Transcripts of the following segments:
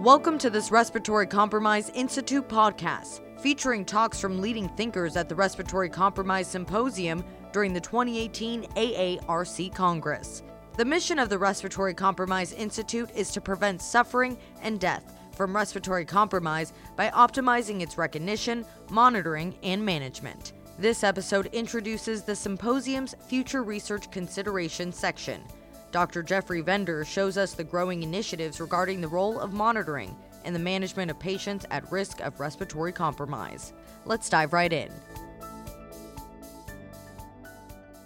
Welcome to this Respiratory Compromise Institute podcast, featuring talks from leading thinkers at the Respiratory Compromise Symposium during the 2018 AARC Congress. The mission of the Respiratory Compromise Institute is to prevent suffering and death from respiratory compromise by optimizing its recognition, monitoring, and management. This episode introduces the symposium's Future Research Consideration section. Dr. Jeffrey Vender shows us the growing initiatives regarding the role of monitoring and the management of patients at risk of respiratory compromise. Let's dive right in.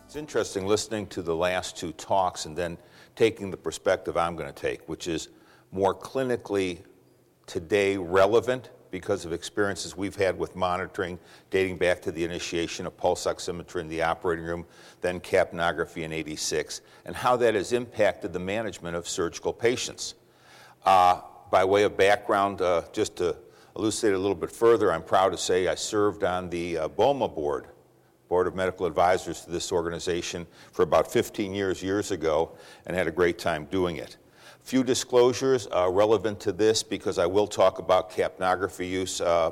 It's interesting listening to the last two talks and then taking the perspective I'm going to take, which is more clinically today relevant because of experiences we've had with monitoring dating back to the initiation of pulse oximetry in the operating room, then capnography in 86, and how that has impacted the management of surgical patients. Uh, by way of background, uh, just to elucidate a little bit further, I'm proud to say I served on the uh, BOMA board, Board of Medical Advisors to this organization, for about 15 years, years ago, and had a great time doing it. Few disclosures uh, relevant to this because I will talk about capnography use, uh,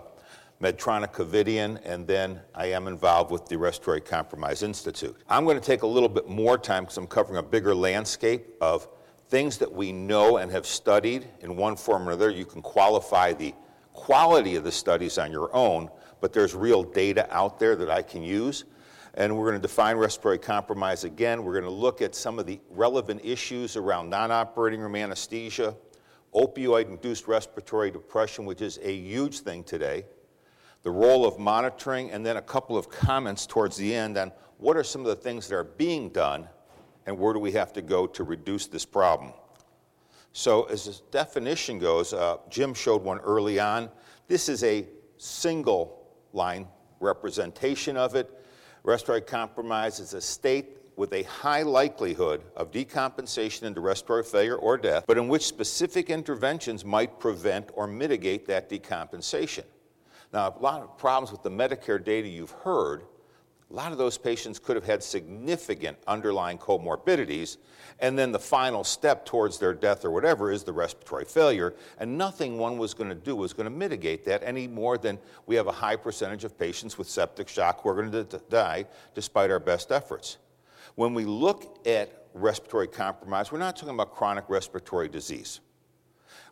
Medtronic Covidien, and then I am involved with the Respiratory Compromise Institute. I'm going to take a little bit more time because I'm covering a bigger landscape of things that we know and have studied in one form or another. You can qualify the quality of the studies on your own, but there's real data out there that I can use and we're going to define respiratory compromise again. We're going to look at some of the relevant issues around non operating room anesthesia, opioid induced respiratory depression, which is a huge thing today, the role of monitoring, and then a couple of comments towards the end on what are some of the things that are being done and where do we have to go to reduce this problem. So, as this definition goes, uh, Jim showed one early on. This is a single line representation of it. Respiratory compromise is a state with a high likelihood of decompensation into respiratory failure or death, but in which specific interventions might prevent or mitigate that decompensation. Now, a lot of problems with the Medicare data you've heard a lot of those patients could have had significant underlying comorbidities, and then the final step towards their death or whatever is the respiratory failure, and nothing one was going to do was going to mitigate that any more than we have a high percentage of patients with septic shock who are going to die despite our best efforts. When we look at respiratory compromise, we're not talking about chronic respiratory disease.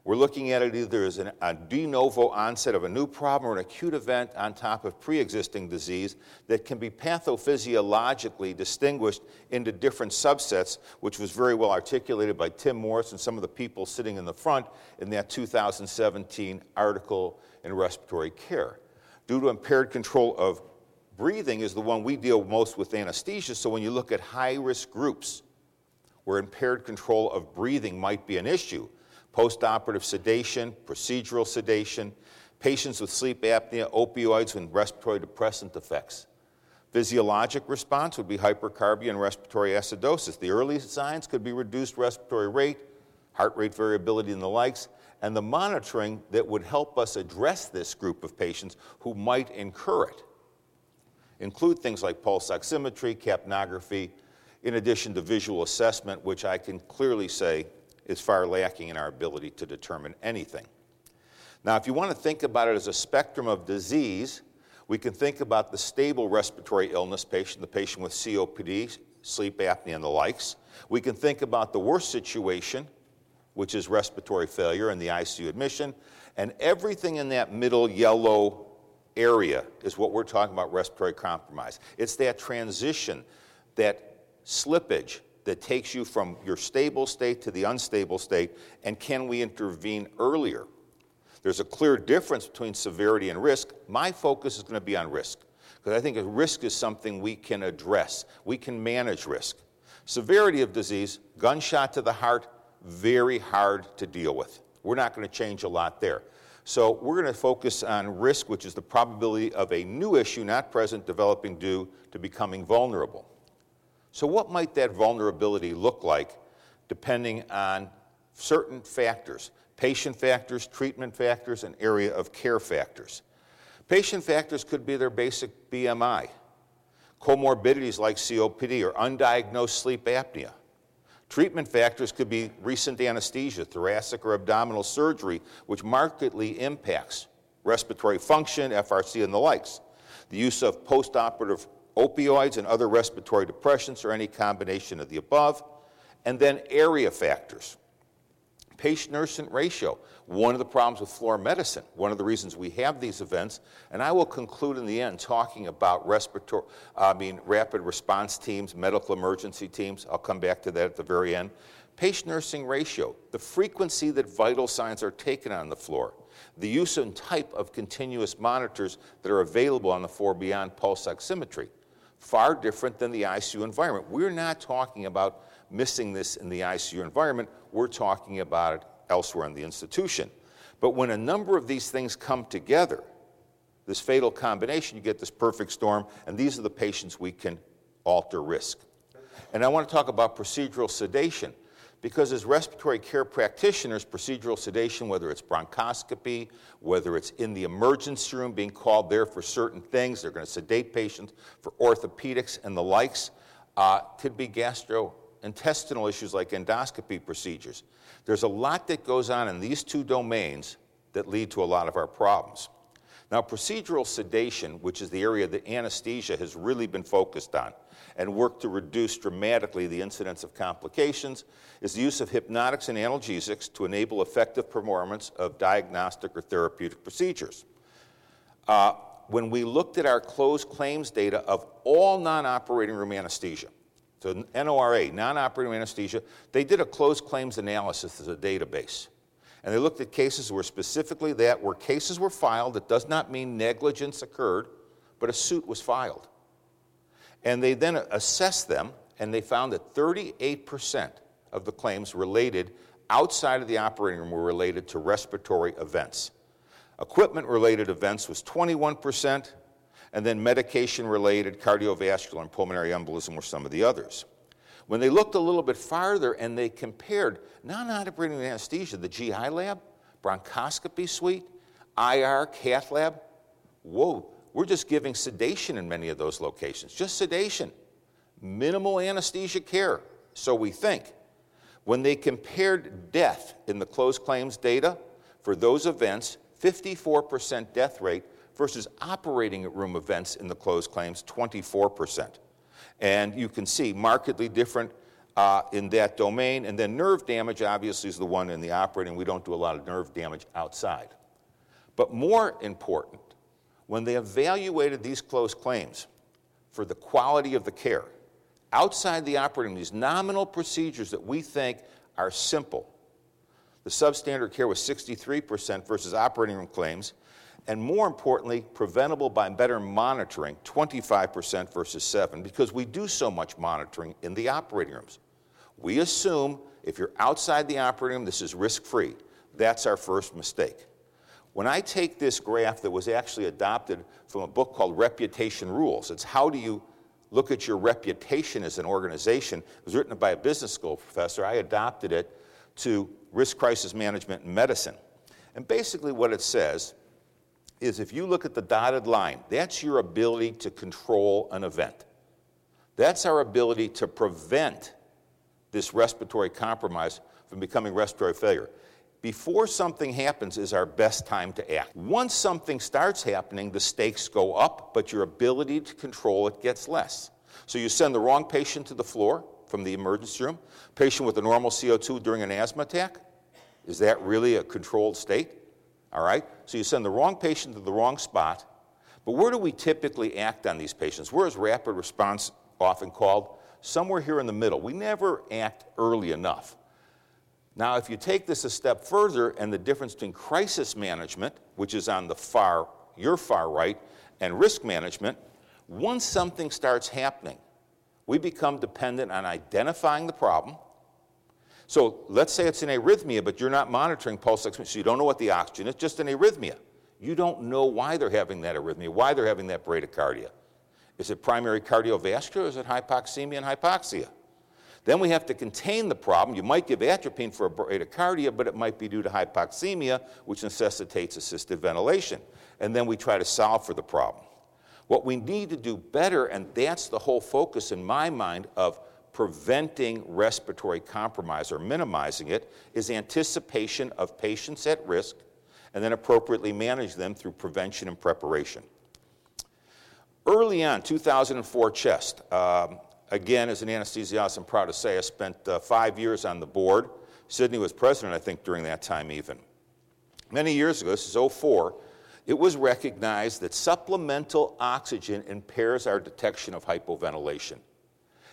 We're looking at it either as an, a de novo onset of a new problem or an acute event on top of pre existing disease that can be pathophysiologically distinguished into different subsets, which was very well articulated by Tim Morris and some of the people sitting in the front in that 2017 article in Respiratory Care. Due to impaired control of breathing, is the one we deal most with anesthesia. So when you look at high risk groups where impaired control of breathing might be an issue, postoperative sedation, procedural sedation, patients with sleep apnea, opioids, and respiratory depressant effects. Physiologic response would be hypercarbia and respiratory acidosis. The early signs could be reduced respiratory rate, heart rate variability, and the likes, and the monitoring that would help us address this group of patients who might incur it. Include things like pulse oximetry, capnography, in addition to visual assessment, which I can clearly say is far lacking in our ability to determine anything. Now, if you want to think about it as a spectrum of disease, we can think about the stable respiratory illness patient, the patient with COPD, sleep apnea, and the likes. We can think about the worst situation, which is respiratory failure and the ICU admission. And everything in that middle yellow area is what we're talking about respiratory compromise. It's that transition, that slippage that takes you from your stable state to the unstable state, and can we intervene earlier? There's a clear difference between severity and risk. My focus is going to be on risk, because I think risk is something we can address. We can manage risk. Severity of disease, gunshot to the heart, very hard to deal with. We're not going to change a lot there. So we're going to focus on risk, which is the probability of a new issue not present developing due to becoming vulnerable. So, what might that vulnerability look like depending on certain factors? Patient factors, treatment factors, and area of care factors. Patient factors could be their basic BMI, comorbidities like COPD or undiagnosed sleep apnea, Treatment factors could be recent anesthesia, thoracic or abdominal surgery, which markedly impacts respiratory function, FRC, and the likes. The use of postoperative opioids and other respiratory depressants or any combination of the above. And then area factors. Patient nurse ratio, one of the problems with floor medicine, one of the reasons we have these events. And I will conclude in the end talking about respiratory, I mean, rapid response teams, medical emergency teams. I'll come back to that at the very end. Patient nursing ratio, the frequency that vital signs are taken on the floor, the use and type of continuous monitors that are available on the floor beyond pulse oximetry, far different than the ICU environment. We're not talking about missing this in the ICU environment, we're talking about it elsewhere in the institution. But when a number of these things come together, this fatal combination, you get this perfect storm, and these are the patients we can alter risk. And I want to talk about procedural sedation because as respiratory care practitioners, procedural sedation, whether it's bronchoscopy, whether it's in the emergency room being called there for certain things, they're going to sedate patients for orthopedics and the likes, uh, could be gastrointestinal issues like endoscopy procedures. There's a lot that goes on in these two domains that lead to a lot of our problems. Now, procedural sedation, which is the area that anesthesia has really been focused on and work to reduce dramatically the incidence of complications, is the use of hypnotics and analgesics to enable effective performance of diagnostic or therapeutic procedures. Uh, when we looked at our closed claims data of all non operating room anesthesia, so NORA, non-operative anesthesia, they did a closed claims analysis as a database. And they looked at cases where specifically that, where cases were filed, that does not mean negligence occurred, but a suit was filed. And they then assessed them, and they found that 38% of the claims related outside of the operating room were related to respiratory events. Equipment related events was 21%, and then medication related cardiovascular and pulmonary embolism were some of the others. When they looked a little bit farther and they compared non operating anesthesia, the GI lab, bronchoscopy suite, IR, cath lab, whoa, we're just giving sedation in many of those locations, just sedation, minimal anesthesia care, so we think. When they compared death in the closed claims data for those events, 54% death rate versus operating room events in the closed claims, 24%. And you can see markedly different uh, in that domain. And then nerve damage, obviously, is the one in the operating. We don't do a lot of nerve damage outside. But more important, when they evaluated these closed claims for the quality of the care, outside the operating, room, these nominal procedures that we think are simple, the substandard care was 63% versus operating room claims and more importantly, preventable by better monitoring, 25% versus 7, because we do so much monitoring in the operating rooms. We assume if you're outside the operating room, this is risk-free. That's our first mistake. When I take this graph that was actually adopted from a book called Reputation Rules, it's how do you look at your reputation as an organization. It was written by a business school professor. I adopted it to risk crisis management in medicine. And basically what it says is if you look at the dotted line, that's your ability to control an event. That's our ability to prevent this respiratory compromise from becoming respiratory failure. Before something happens is our best time to act. Once something starts happening, the stakes go up, but your ability to control it gets less. So you send the wrong patient to the floor from the emergency room, patient with a normal CO2 during an asthma attack. Is that really a controlled state? All right? So you send the wrong patient to the wrong spot. But where do we typically act on these patients? Where is rapid response often called? Somewhere here in the middle. We never act early enough. Now, if you take this a step further and the difference between crisis management, which is on the far, your far right, and risk management, once something starts happening, we become dependent on identifying the problem so let's say it's an arrhythmia, but you're not monitoring pulse oximetry, so you don't know what the oxygen is, just an arrhythmia. You don't know why they're having that arrhythmia, why they're having that bradycardia. Is it primary cardiovascular is it hypoxemia and hypoxia? Then we have to contain the problem. You might give atropine for a bradycardia, but it might be due to hypoxemia, which necessitates assisted ventilation. And then we try to solve for the problem. What we need to do better, and that's the whole focus in my mind of preventing respiratory compromise or minimizing it is anticipation of patients at risk and then appropriately manage them through prevention and preparation. Early on, 2004 chest. Um, again, as an anesthesiologist, I'm proud to say I spent uh, five years on the board. Sydney was president, I think, during that time even. Many years ago, this is 04, it was recognized that supplemental oxygen impairs our detection of hypoventilation.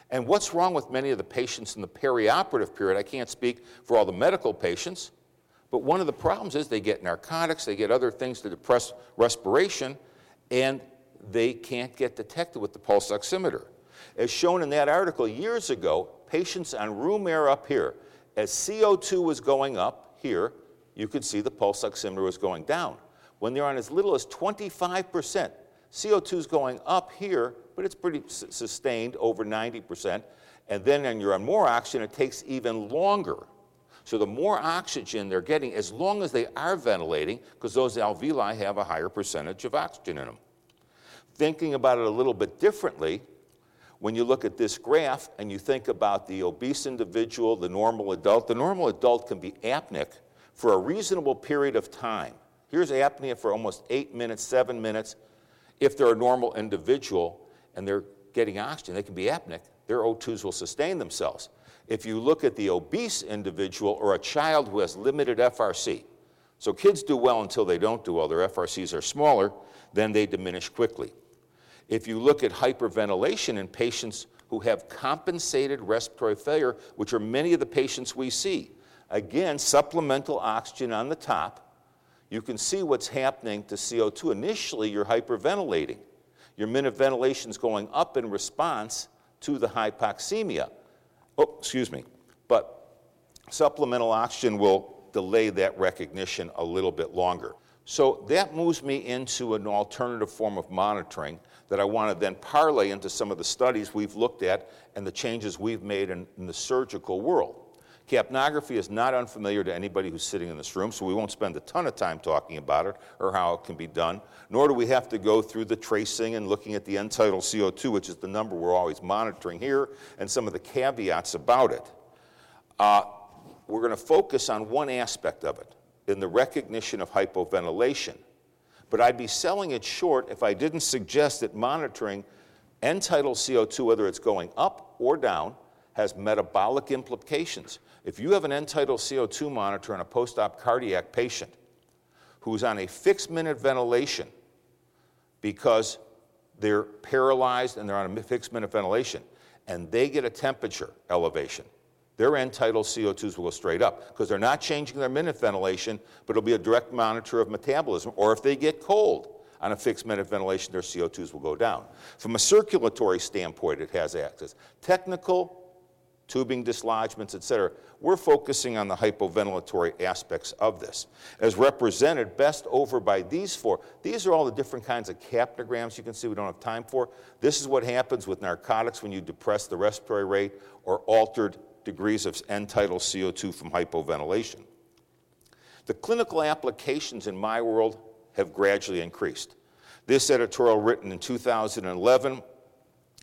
And what's wrong with many of the patients in the perioperative period? I can't speak for all the medical patients, but one of the problems is they get narcotics, they get other things to depress respiration, and they can't get detected with the pulse oximeter. As shown in that article years ago, patients on room air up here, as CO2 was going up here, you could see the pulse oximeter was going down. When they're on as little as 25%, CO2 is going up here, but it's pretty sustained over 90%. And then when you're on more oxygen, it takes even longer. So the more oxygen they're getting, as long as they are ventilating, because those alveoli have a higher percentage of oxygen in them. Thinking about it a little bit differently, when you look at this graph and you think about the obese individual, the normal adult, the normal adult can be apneic for a reasonable period of time. Here's apnea for almost eight minutes, seven minutes. If they're a normal individual and they're getting oxygen, they can be apneic. Their O2s will sustain themselves. If you look at the obese individual or a child who has limited FRC, so kids do well until they don't do well, their FRCs are smaller, then they diminish quickly. If you look at hyperventilation in patients who have compensated respiratory failure, which are many of the patients we see, Again, supplemental oxygen on the top. You can see what's happening to CO2. Initially, you're hyperventilating. Your minute ventilation is going up in response to the hypoxemia. Oh, excuse me. But supplemental oxygen will delay that recognition a little bit longer. So that moves me into an alternative form of monitoring that I want to then parlay into some of the studies we've looked at and the changes we've made in, in the surgical world. Capnography is not unfamiliar to anybody who's sitting in this room, so we won't spend a ton of time talking about it or how it can be done, nor do we have to go through the tracing and looking at the end tidal CO2, which is the number we're always monitoring here, and some of the caveats about it. Uh, we're going to focus on one aspect of it in the recognition of hypoventilation. But I'd be selling it short if I didn't suggest that monitoring end tidal CO2, whether it's going up or down, has metabolic implications. If you have an end tidal CO2 monitor in a post op cardiac patient who's on a fixed minute ventilation because they're paralyzed and they're on a fixed minute ventilation, and they get a temperature elevation, their end tidal CO2s will go straight up because they're not changing their minute ventilation, but it'll be a direct monitor of metabolism. Or if they get cold on a fixed minute ventilation, their CO2s will go down. From a circulatory standpoint, it has access. Technical tubing dislodgements, et cetera. We're focusing on the hypoventilatory aspects of this, as represented best over by these four. These are all the different kinds of capnograms you can see we don't have time for. This is what happens with narcotics when you depress the respiratory rate or altered degrees of end tidal CO2 from hypoventilation. The clinical applications in my world have gradually increased. This editorial written in 2011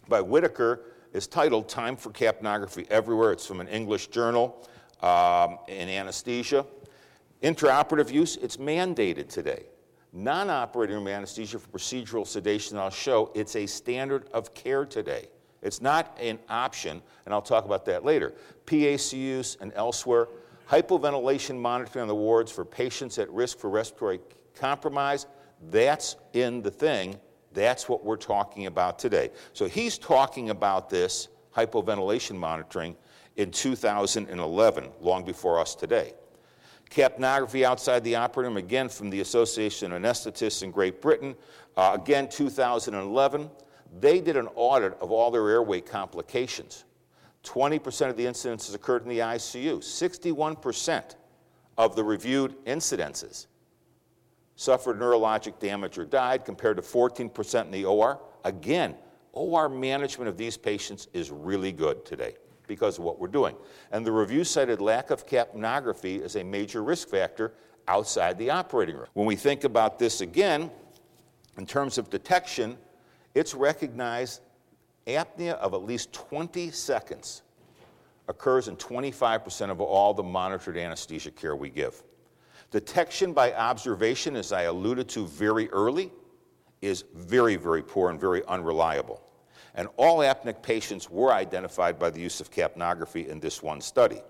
by Whitaker is titled Time for Capnography Everywhere. It's from an English journal um, in anesthesia. Intraoperative use, it's mandated today. Non operating room anesthesia for procedural sedation, I'll show, it's a standard of care today. It's not an option, and I'll talk about that later. PACUs and elsewhere, hypoventilation monitoring on the wards for patients at risk for respiratory compromise, that's in the thing that's what we're talking about today. So he's talking about this hypoventilation monitoring in 2011, long before us today. Capnography outside the operating room, again from the Association of Anesthetists in Great Britain, uh, again 2011. They did an audit of all their airway complications. 20% of the incidences occurred in the ICU, 61% of the reviewed incidences suffered neurologic damage or died, compared to 14% in the OR. Again, OR management of these patients is really good today because of what we're doing. And the review cited lack of capnography as a major risk factor outside the operating room. When we think about this again, in terms of detection, it's recognized apnea of at least 20 seconds occurs in 25% of all the monitored anesthesia care we give. Detection by observation, as I alluded to very early, is very, very poor and very unreliable. And all apneic patients were identified by the use of capnography in this one study.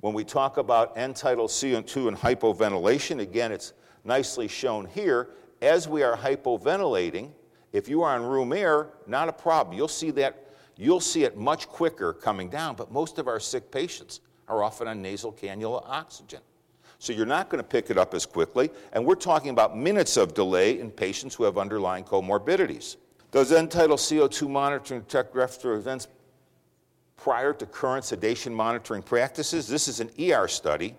When we talk about end tidal CO2 and hypoventilation, again, it's nicely shown here. As we are hypoventilating, if you are on room air, not a problem. You'll see that you'll see it much quicker coming down, but most of our sick patients are often on nasal cannula oxygen. So you're not going to pick it up as quickly, and we're talking about minutes of delay in patients who have underlying comorbidities. Does end tidal CO2 monitoring detect respiratory events prior to current sedation monitoring practices? This is an ER study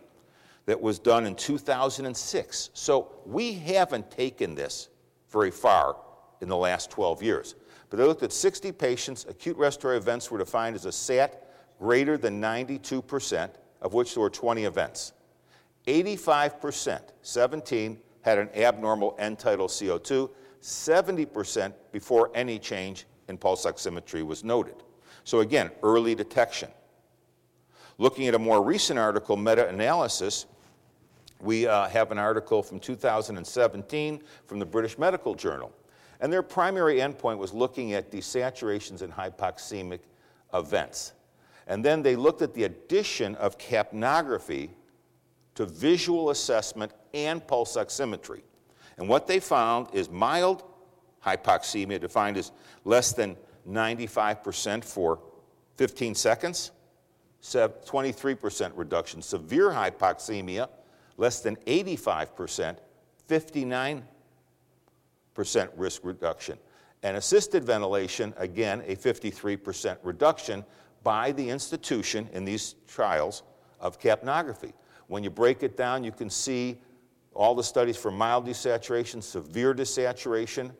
that was done in 2006. So we haven't taken this very far in the last 12 years. But they looked at 60 patients. Acute respiratory events were defined as a SAT greater than 92%, of which there were 20 events. 85%, 17, had an abnormal end tidal CO2, 70% before any change in pulse oximetry was noted. So again, early detection. Looking at a more recent article, meta-analysis, we uh, have an article from 2017 from the British Medical Journal. And their primary endpoint was looking at desaturations and hypoxemic events. And then they looked at the addition of capnography to visual assessment and pulse oximetry. And what they found is mild hypoxemia, defined as less than 95% for 15 seconds, 23% reduction. Severe hypoxemia, less than 85%, 59% risk reduction. And assisted ventilation, again, a 53% reduction by the institution in these trials of capnography. When you break it down, you can see all the studies for mild desaturation, severe desaturation,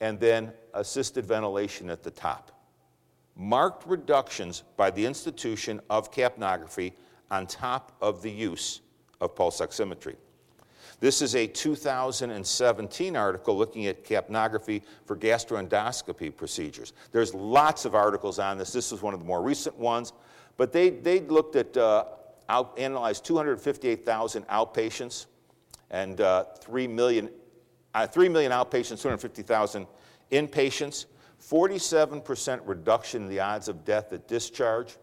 and then assisted ventilation at the top. Marked reductions by the institution of capnography on top of the use of pulse oximetry. This is a 2017 article looking at capnography for gastroendoscopy procedures. There's lots of articles on this. This is one of the more recent ones. But they, they looked at, uh, out, analyzed 258,000 outpatients and uh, 3 million, uh, 3 million outpatients, 250,000 inpatients, 47% reduction in the odds of death at discharge,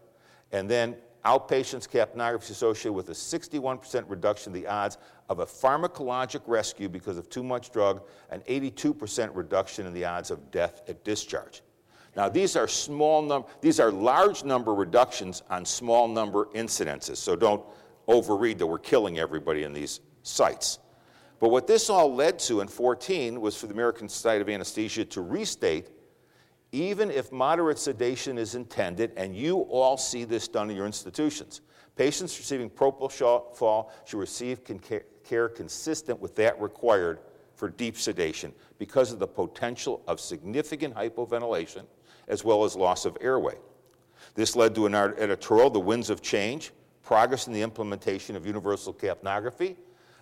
and then outpatients capnography associated with a 61% reduction in the odds of a pharmacologic rescue because of too much drug, and 82% reduction in the odds of death at discharge. Now, these are small number, these are large number reductions on small number incidences, so don't overread that we're killing everybody in these sites. But what this all led to in 14 was for the American Society of Anesthesia to restate even if moderate sedation is intended, and you all see this done in your institutions, patients receiving propofol should receive care consistent with that required for deep sedation because of the potential of significant hypoventilation as well as loss of airway. This led to an editorial, The Winds of Change, Progress in the Implementation of Universal Capnography.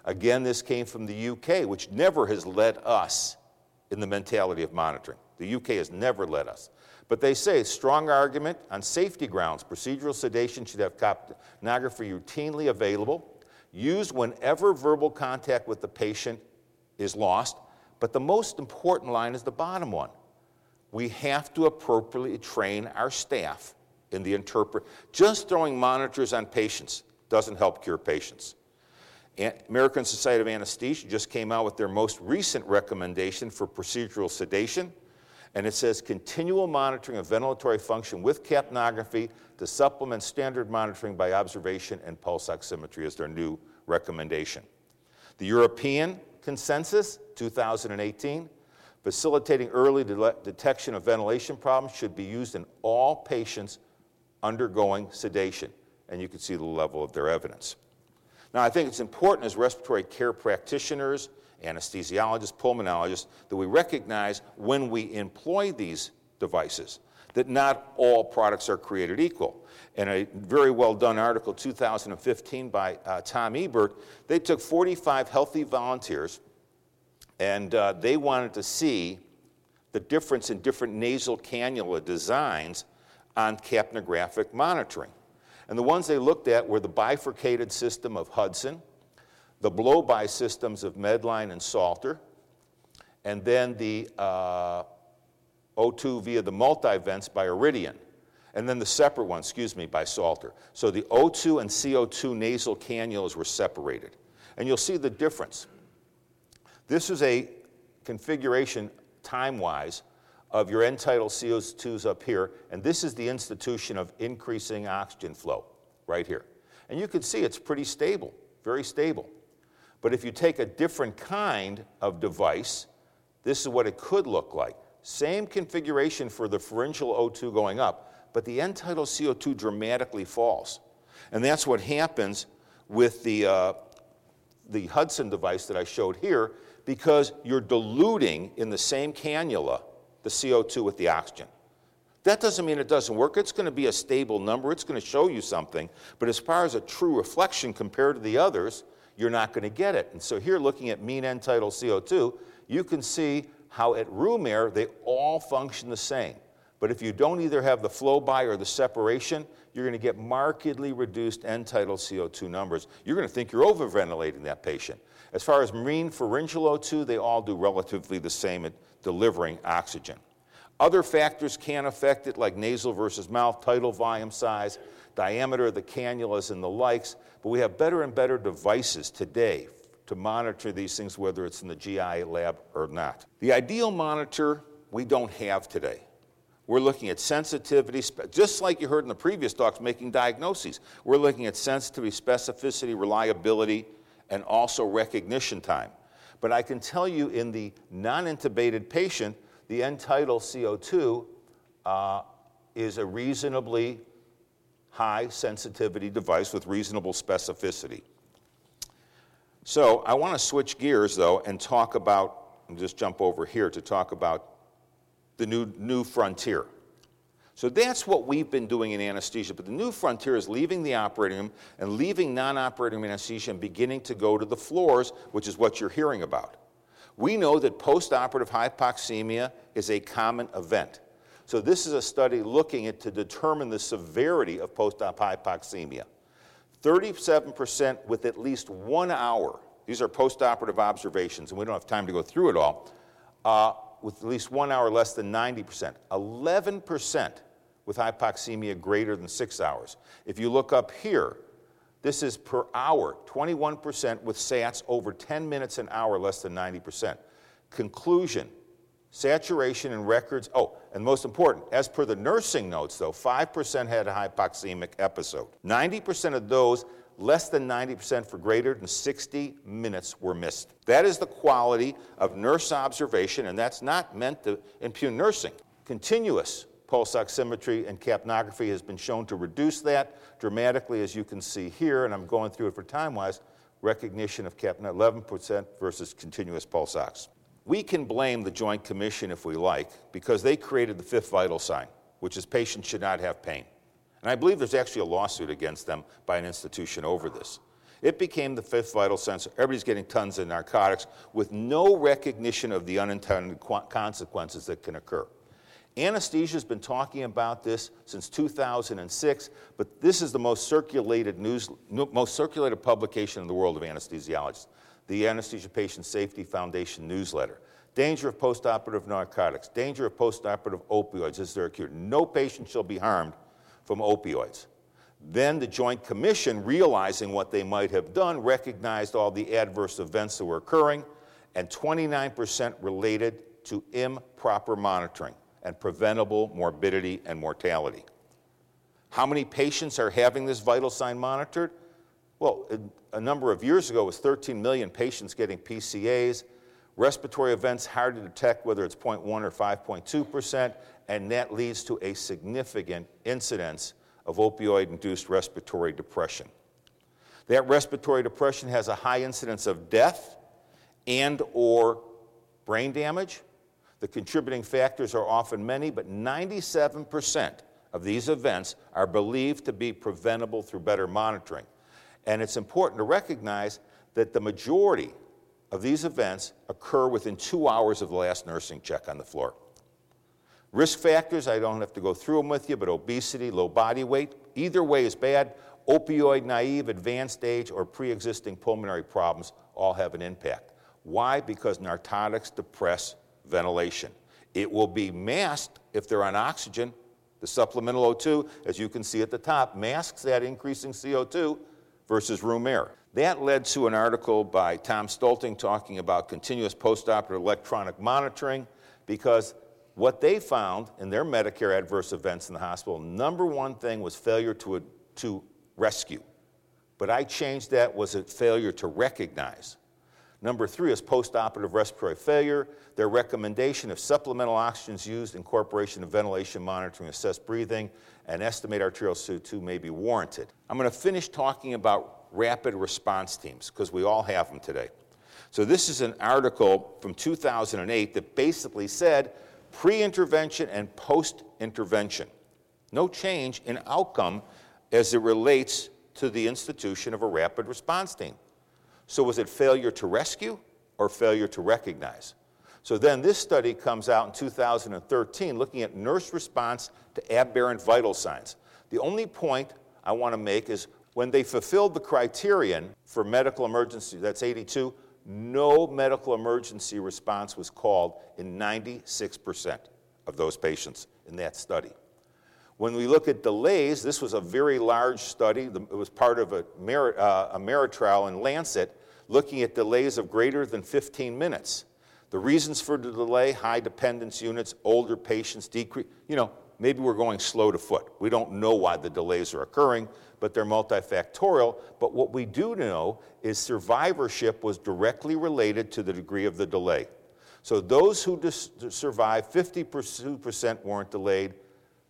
Again, this came from the UK, which never has led us in the mentality of monitoring. The UK has never led us. But they say, strong argument on safety grounds, procedural sedation should have capnography routinely available, used whenever verbal contact with the patient is lost. But the most important line is the bottom one we have to appropriately train our staff in the interpret. Just throwing monitors on patients doesn't help cure patients. American Society of Anesthesia just came out with their most recent recommendation for procedural sedation, and it says continual monitoring of ventilatory function with capnography to supplement standard monitoring by observation and pulse oximetry is their new recommendation. The European consensus, 2018, Facilitating early de- detection of ventilation problems should be used in all patients undergoing sedation, and you can see the level of their evidence. Now, I think it's important as respiratory care practitioners, anesthesiologists, pulmonologists, that we recognize when we employ these devices that not all products are created equal. In a very well done article, 2015, by uh, Tom Ebert, they took 45 healthy volunteers and uh, they wanted to see the difference in different nasal cannula designs on capnographic monitoring. And the ones they looked at were the bifurcated system of Hudson, the blow-by systems of Medline and Salter, and then the uh, O2 via the multi-vents by Oridion, and then the separate one, excuse me, by Salter. So the O2 and CO2 nasal cannulas were separated. And you'll see the difference. This is a configuration time-wise of your end-tidal CO2s up here, and this is the institution of increasing oxygen flow right here. And you can see it's pretty stable, very stable. But if you take a different kind of device, this is what it could look like. Same configuration for the pharyngeal O2 going up, but the end-tidal CO2 dramatically falls. And that's what happens with the, uh, the Hudson device that I showed here because you're diluting in the same cannula the CO2 with the oxygen. That doesn't mean it doesn't work. It's going to be a stable number. It's going to show you something. But as far as a true reflection compared to the others, you're not going to get it. And so here, looking at mean end tidal CO2, you can see how at room air they all function the same. But if you don't either have the flow by or the separation, you're going to get markedly reduced end tidal CO2 numbers. You're going to think you're overventilating that patient. As far as marine pharyngeal O2, they all do relatively the same at delivering oxygen. Other factors can affect it, like nasal versus mouth, tidal volume size, diameter of the cannulas, and the likes, but we have better and better devices today to monitor these things, whether it's in the GI lab or not. The ideal monitor we don't have today. We're looking at sensitivity, just like you heard in the previous talks, making diagnoses. We're looking at sensitivity, specificity, reliability, and also recognition time. But I can tell you in the non intubated patient, the end tidal CO2 uh, is a reasonably high sensitivity device with reasonable specificity. So I want to switch gears though and talk about, and just jump over here to talk about the new, new frontier. So that's what we've been doing in anesthesia. But the new frontier is leaving the operating room and leaving non operating anesthesia and beginning to go to the floors, which is what you're hearing about. We know that postoperative hypoxemia is a common event. So this is a study looking at to determine the severity of post op hypoxemia. 37% with at least one hour, these are postoperative observations, and we don't have time to go through it all, uh, with at least one hour less than 90%. 11% with hypoxemia greater than six hours. If you look up here, this is per hour, 21% with SATs over 10 minutes an hour, less than 90%. Conclusion saturation in records. Oh, and most important, as per the nursing notes, though, 5% had a hypoxemic episode. 90% of those, less than 90% for greater than 60 minutes were missed. That is the quality of nurse observation, and that's not meant to impugn nursing. Continuous pulse oximetry and capnography has been shown to reduce that dramatically, as you can see here, and I'm going through it for time-wise, recognition of cap 11% versus continuous pulse ox. We can blame the Joint Commission if we like, because they created the fifth vital sign, which is patients should not have pain. And I believe there's actually a lawsuit against them by an institution over this. It became the fifth vital sign. Everybody's getting tons of narcotics with no recognition of the unintended consequences that can occur. Anesthesia has been talking about this since 2006, but this is the most circulated news, most circulated publication in the world of anesthesiologists, the Anesthesia Patient Safety Foundation newsletter. Danger of postoperative narcotics, danger of postoperative opioids is there a cure? No patient shall be harmed from opioids. Then the Joint Commission, realizing what they might have done, recognized all the adverse events that were occurring, and 29% related to improper monitoring and preventable morbidity and mortality. How many patients are having this vital sign monitored? Well, a number of years ago, it was 13 million patients getting PCAs. Respiratory events hard to detect whether it's 0.1 or 5.2%, and that leads to a significant incidence of opioid induced respiratory depression. That respiratory depression has a high incidence of death and or brain damage the contributing factors are often many, but 97% of these events are believed to be preventable through better monitoring. And it's important to recognize that the majority of these events occur within two hours of the last nursing check on the floor. Risk factors, I don't have to go through them with you, but obesity, low body weight, Either way is bad. Opioid naive, advanced age, or pre existing pulmonary problems all have an impact. Why? Because narcotics depress ventilation. It will be masked if they're on oxygen. The supplemental O2, as you can see at the top, masks that increasing CO2 versus room air. That led to an article by Tom Stoelting talking about continuous postoperative electronic monitoring because what they found in their Medicare adverse events in the hospital, number one thing was failure to, to rescue. But I changed that was a failure to recognize. Number three is postoperative respiratory failure. Their recommendation if supplemental oxygen is used, incorporation of ventilation monitoring, assess breathing, and estimate arterial CO2 may be warranted. I'm going to finish talking about rapid response teams because we all have them today. So, this is an article from 2008 that basically said pre intervention and post intervention. No change in outcome as it relates to the institution of a rapid response team. So, was it failure to rescue or failure to recognize? So, then this study comes out in 2013 looking at nurse response to aberrant vital signs. The only point I want to make is when they fulfilled the criterion for medical emergency, that's 82, no medical emergency response was called in 96% of those patients in that study. When we look at delays, this was a very large study. It was part of a, merit, uh, a merit trial in Lancet looking at delays of greater than 15 minutes. The reasons for the delay high dependence units, older patients, decrease, you know, maybe we're going slow to foot. We don't know why the delays are occurring, but they're multifactorial. But what we do know is survivorship was directly related to the degree of the delay. So those who dis- survived, 52% weren't delayed,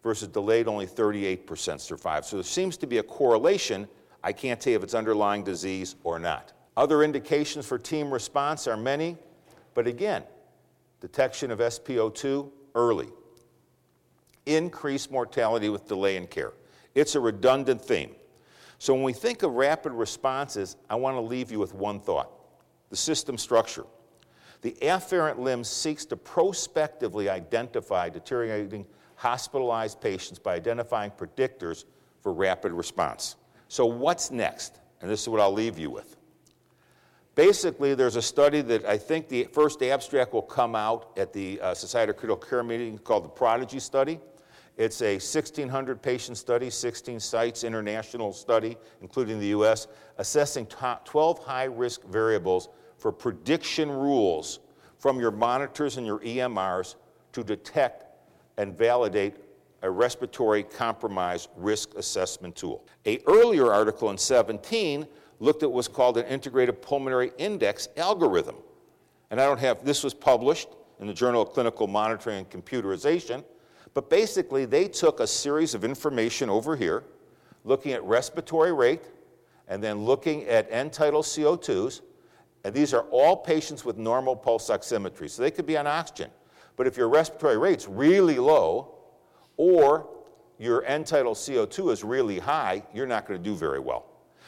versus delayed, only 38% survive. So there seems to be a correlation. I can't tell you if it's underlying disease or not. Other indications for team response are many, but again, detection of SpO2 early, increased mortality with delay in care. It's a redundant theme. So when we think of rapid responses, I want to leave you with one thought the system structure. The afferent limb seeks to prospectively identify deteriorating hospitalized patients by identifying predictors for rapid response. So, what's next? And this is what I'll leave you with. Basically, there's a study that I think the first abstract will come out at the uh, Society of Critical Care meeting called the Prodigy Study. It's a 1,600 patient study, 16 sites, international study, including the US, assessing 12 high risk variables for prediction rules from your monitors and your EMRs to detect and validate a respiratory compromise risk assessment tool. A earlier article in 17 looked at what's called an integrated pulmonary index algorithm. And I don't have this was published in the Journal of Clinical Monitoring and Computerization, but basically they took a series of information over here looking at respiratory rate and then looking at end tidal CO2s and these are all patients with normal pulse oximetry, so they could be on oxygen. But if your respiratory rate's really low or your end tidal CO2 is really high, you're not going to do very well.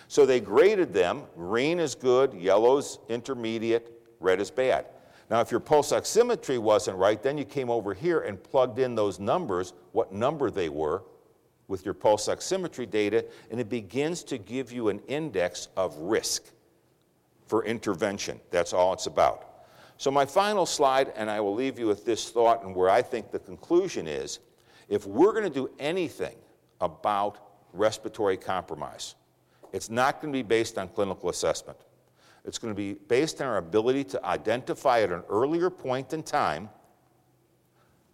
So they graded them. Green is good, yellow's intermediate, red is bad. Now, if your pulse oximetry wasn't right, then you came over here and plugged in those numbers, what number they were, with your pulse oximetry data, and it begins to give you an index of risk for intervention. That's all it's about. So, my final slide, and I will leave you with this thought and where I think the conclusion is if we're going to do anything about respiratory compromise, it's not going to be based on clinical assessment. It's going to be based on our ability to identify at an earlier point in time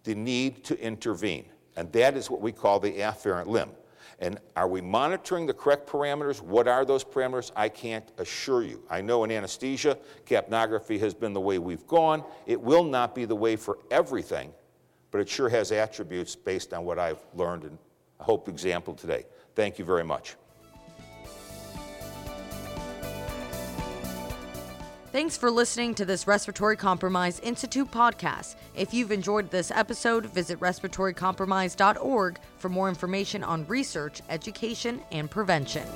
the need to intervene. And that is what we call the afferent limb. And are we monitoring the correct parameters? What are those parameters? I can't assure you. I know in anesthesia, capnography has been the way we've gone. It will not be the way for everything, but it sure has attributes based on what I've learned and I hope example today. Thank you very much. Thanks for listening to this Respiratory Compromise Institute podcast. If you've enjoyed this episode, visit respiratorycompromise.org for more information on research, education, and prevention.